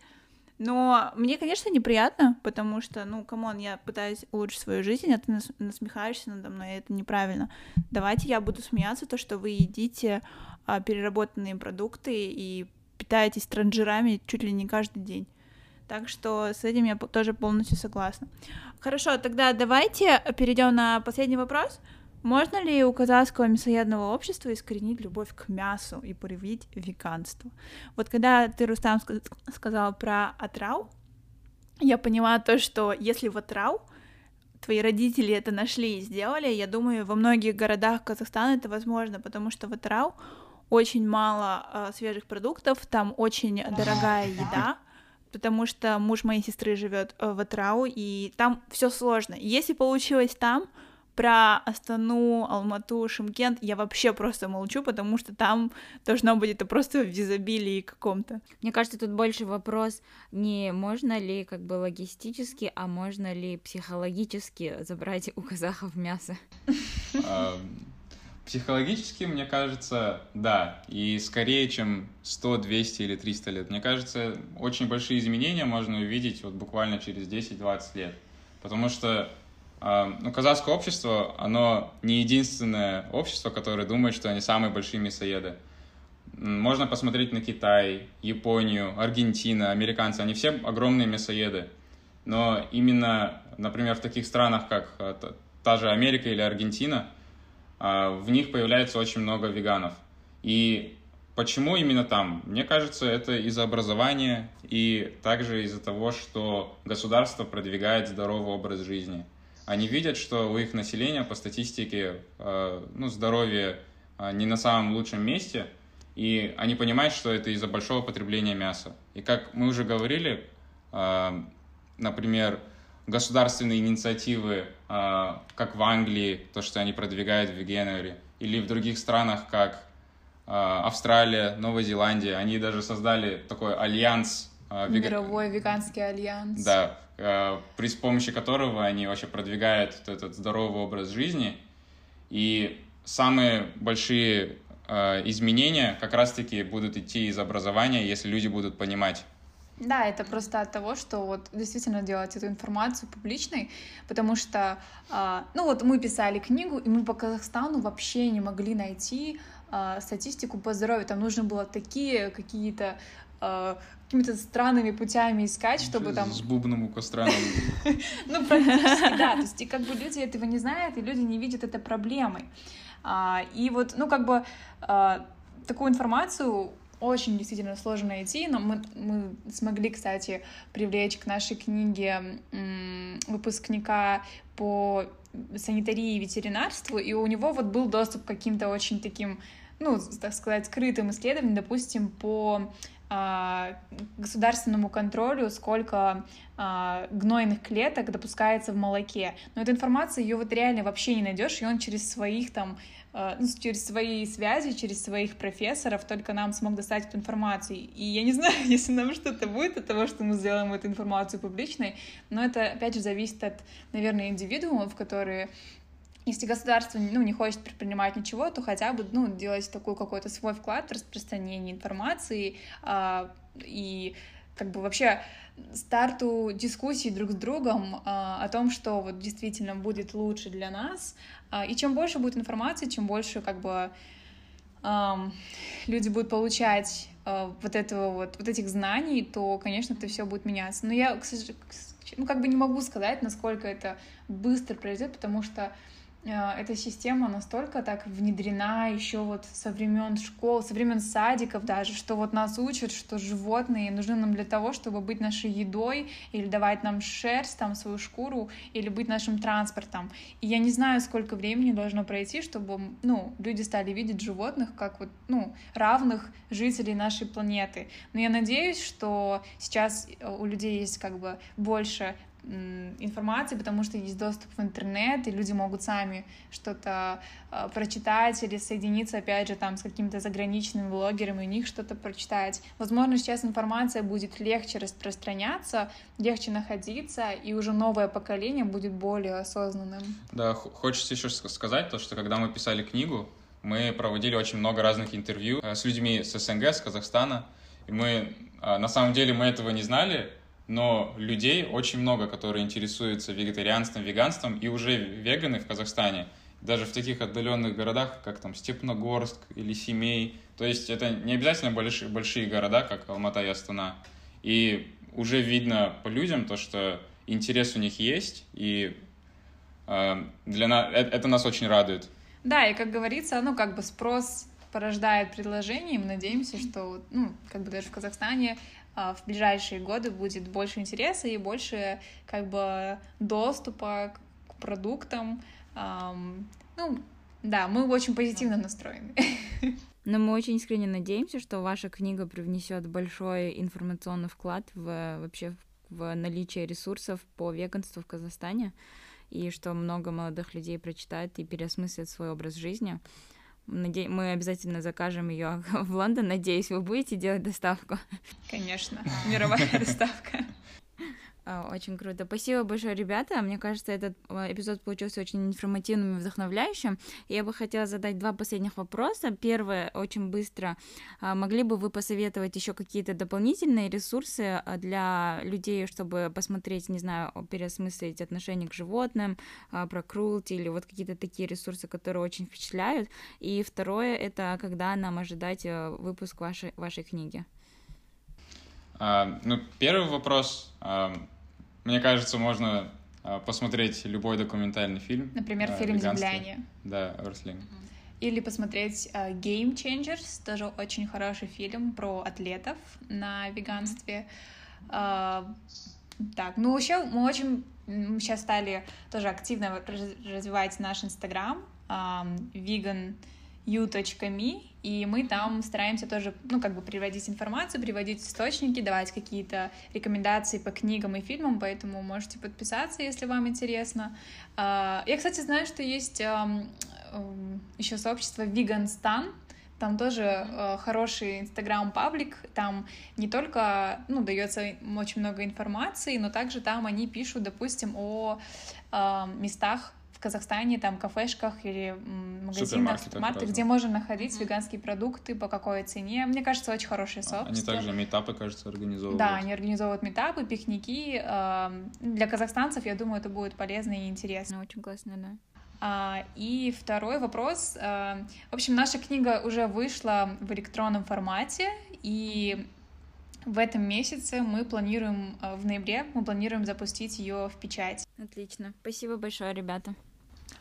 но мне, конечно, неприятно, потому что, ну, come on, я пытаюсь улучшить свою жизнь, а ты нас насмехаешься надо мной, и это неправильно. Давайте я буду смеяться, то, что вы едите а, переработанные продукты и питаетесь транжирами чуть ли не каждый день. Так что с этим я тоже полностью согласна. Хорошо, тогда давайте перейдем на последний вопрос. Можно ли у казахского мясоедного общества искоренить любовь к мясу и привить веганство? Вот когда ты, Рустам, сказал про Атрау, я поняла то, что если в Атрау твои родители это нашли и сделали, я думаю, во многих городах Казахстана это возможно, потому что в Атрау очень мало э, свежих продуктов, там очень дорогая еда, потому что муж моей сестры живет э, в Атрау, и там все сложно. Если получилось там, про Астану, Алмату, Шимкент я вообще просто молчу, потому что там должно быть это просто в изобилии каком-то. Мне кажется, тут больше вопрос не можно ли как бы логистически, а можно ли психологически забрать у казахов мясо. Психологически, мне кажется, да. И скорее, чем 100, 200 или 300 лет. Мне кажется, очень большие изменения можно увидеть вот буквально через 10-20 лет. Потому что ну, казахское общество, оно не единственное общество, которое думает, что они самые большие мясоеды. Можно посмотреть на Китай, Японию, Аргентину, американцы, они все огромные мясоеды. Но именно, например, в таких странах, как э, та же Америка или Аргентина, а, в них появляется очень много веганов. И почему именно там? Мне кажется, это из-за образования и также из-за того, что государство продвигает здоровый образ жизни – они видят, что у их населения по статистике э, ну, здоровье э, не на самом лучшем месте, и они понимают, что это из-за большого потребления мяса. И как мы уже говорили, э, например, государственные инициативы, как в Англии, то, что они продвигают в вегенере, или в других странах, как Австралия, Новая Зеландия, они даже создали такой альянс. Мировой веганский альянс. Да, Э, при с помощи которого они вообще продвигают этот здоровый образ жизни. И самые большие э, изменения как раз-таки будут идти из образования, если люди будут понимать. Да, это просто от того, что вот действительно делать эту информацию публичной, потому что, ну вот мы писали книгу, и мы по Казахстану вообще не могли найти статистику по здоровью, там нужно было такие какие-то какими-то странными путями искать, чтобы там... С бубном у костра. <laughs> Ну, практически, да. То есть, и как бы люди этого не знают, и люди не видят это проблемой. А, и вот, ну, как бы а, такую информацию очень действительно сложно найти, но мы, мы смогли, кстати, привлечь к нашей книге выпускника по санитарии и ветеринарству, и у него вот был доступ к каким-то очень таким, ну, так сказать, скрытым исследованиям, допустим, по государственному контролю, сколько а, гнойных клеток допускается в молоке. Но эта информация ее вот реально вообще не найдешь, и он через своих там а, ну, через свои связи, через своих профессоров только нам смог достать эту информацию. И я не знаю, <laughs> если нам что-то будет от того, что мы сделаем эту информацию публичной, но это, опять же, зависит от, наверное, индивидуумов, которые если государство ну, не хочет предпринимать ничего, то хотя бы ну, делать такой какой-то свой вклад в распространение информации а, и как бы вообще старту дискуссий друг с другом а, о том, что вот действительно будет лучше для нас. А, и чем больше будет информации, чем больше как бы а, люди будут получать а, вот этого вот, вот этих знаний, то, конечно, это все будет меняться. Но я, к сожалению, ну, как бы не могу сказать, насколько это быстро произойдет, потому что эта система настолько так внедрена еще вот со времен школ, со времен садиков даже, что вот нас учат, что животные нужны нам для того, чтобы быть нашей едой или давать нам шерсть, там, свою шкуру, или быть нашим транспортом. И я не знаю, сколько времени должно пройти, чтобы, ну, люди стали видеть животных как вот, ну, равных жителей нашей планеты. Но я надеюсь, что сейчас у людей есть как бы больше информации, потому что есть доступ в интернет, и люди могут сами что-то э, прочитать или соединиться, опять же, там с каким-то заграничным блогером и у них что-то прочитать. Возможно, сейчас информация будет легче распространяться, легче находиться, и уже новое поколение будет более осознанным. Да, хочется еще сказать то, что когда мы писали книгу, мы проводили очень много разных интервью э, с людьми с СНГ, с Казахстана, и мы, э, на самом деле, мы этого не знали, но людей очень много, которые интересуются вегетарианством, веганством, и уже веганы в Казахстане, даже в таких отдаленных городах, как там Степногорск или Семей. То есть это не обязательно большие, большие города, как Алмата и Астана. И уже видно по людям то, что интерес у них есть, и э, для нас, это, это нас очень радует. Да, и как говорится, ну как бы спрос порождает предложение, и мы надеемся, что, ну, как бы даже в Казахстане в ближайшие годы будет больше интереса и больше как бы доступа к продуктам. Ну, да, мы очень позитивно настроены. <laughs> Но мы очень искренне надеемся, что ваша книга привнесет большой информационный вклад в вообще в наличие ресурсов по веганству в Казахстане, и что много молодых людей прочитают и переосмыслят свой образ жизни. Мы обязательно закажем ее <laughs> в Лондон. Надеюсь, вы будете делать доставку. Конечно, мировая <laughs> доставка. А, очень круто. Спасибо большое, ребята. Мне кажется, этот а, эпизод получился очень информативным и вдохновляющим. Я бы хотела задать два последних вопроса. Первое, очень быстро. А, могли бы вы посоветовать еще какие-то дополнительные ресурсы для людей, чтобы посмотреть, не знаю, переосмыслить отношение к животным, про cruelty или вот какие-то такие ресурсы, которые очень впечатляют? И второе, это когда нам ожидать э, выпуск вашей, вашей книги? Uh, ну, первый вопрос. Uh, мне кажется, можно а, посмотреть любой документальный фильм. Например, а, фильм «Земляне». Да, Орслин. Или посмотреть uh, Game Changers, тоже очень хороший фильм про атлетов на веганстве. Uh, так, ну вообще мы очень мы сейчас стали тоже активно развивать наш инстаграм, um, vegan u.me, и мы там стараемся тоже, ну, как бы приводить информацию, приводить источники, давать какие-то рекомендации по книгам и фильмам, поэтому можете подписаться, если вам интересно. А, я, кстати, знаю, что есть еще сообщество Stan, там тоже э, хороший инстаграм-паблик, там не только, ну, дается очень много информации, но также там они пишут, допустим, о э, местах Казахстане, там, кафешках или магазинах, супермаркетах, где можно находить mm-hmm. веганские продукты, по какой цене. Мне кажется, очень хорошее сообщество. Они также метапы, кажется, организовывают. Да, они организовывают метапы, пикники. Для казахстанцев, я думаю, это будет полезно и интересно. Ну, очень классно, да. А, и второй вопрос. А, в общем, наша книга уже вышла в электронном формате, и в этом месяце мы планируем, а, в ноябре, мы планируем запустить ее в печать. Отлично. Спасибо большое, ребята.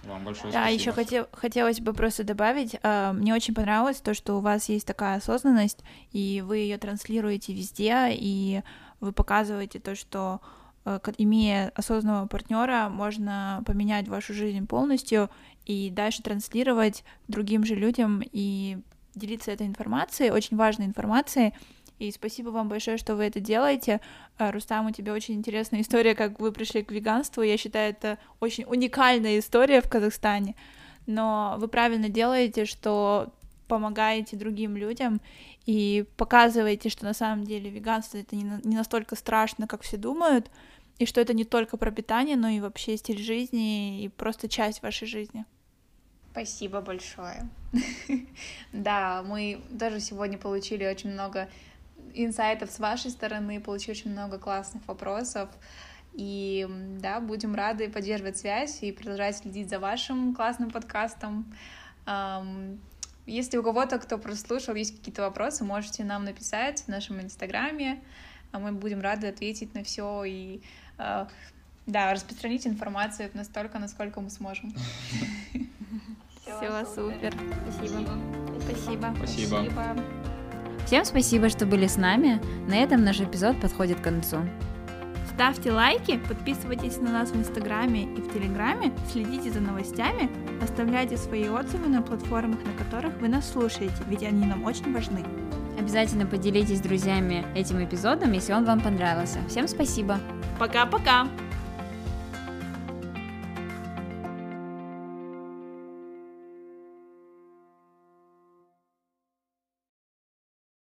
Вам большое да, спасибо. еще хотел, хотелось бы просто добавить, э, мне очень понравилось то, что у вас есть такая осознанность, и вы ее транслируете везде, и вы показываете то, что э, имея осознанного партнера, можно поменять вашу жизнь полностью и дальше транслировать другим же людям и делиться этой информацией, очень важной информацией, и спасибо вам большое, что вы это делаете. А, Рустам, у тебя очень интересная история, как вы пришли к веганству. Я считаю, это очень уникальная история в Казахстане. Но вы правильно делаете, что помогаете другим людям и показываете, что на самом деле веганство это не, не настолько страшно, как все думают, и что это не только про питание, но и вообще стиль жизни и просто часть вашей жизни. Спасибо большое. <laughs> Да, мы даже сегодня получили очень много инсайтов с вашей стороны, получили очень много классных вопросов. И да, будем рады поддерживать связь и продолжать следить за вашим классным подкастом. Если у кого-то, кто прослушал, есть какие-то вопросы, можете нам написать в нашем инстаграме. а Мы будем рады ответить на все и Да, распространить информацию настолько, насколько мы сможем. <laughs> Все, супер. Спасибо. Спасибо. Спасибо. Всем спасибо, что были с нами. На этом наш эпизод подходит к концу. Ставьте лайки, подписывайтесь на нас в Инстаграме и в Телеграме, следите за новостями, оставляйте свои отзывы на платформах, на которых вы нас слушаете, ведь они нам очень важны. Обязательно поделитесь с друзьями этим эпизодом, если он вам понравился. Всем спасибо. Пока-пока.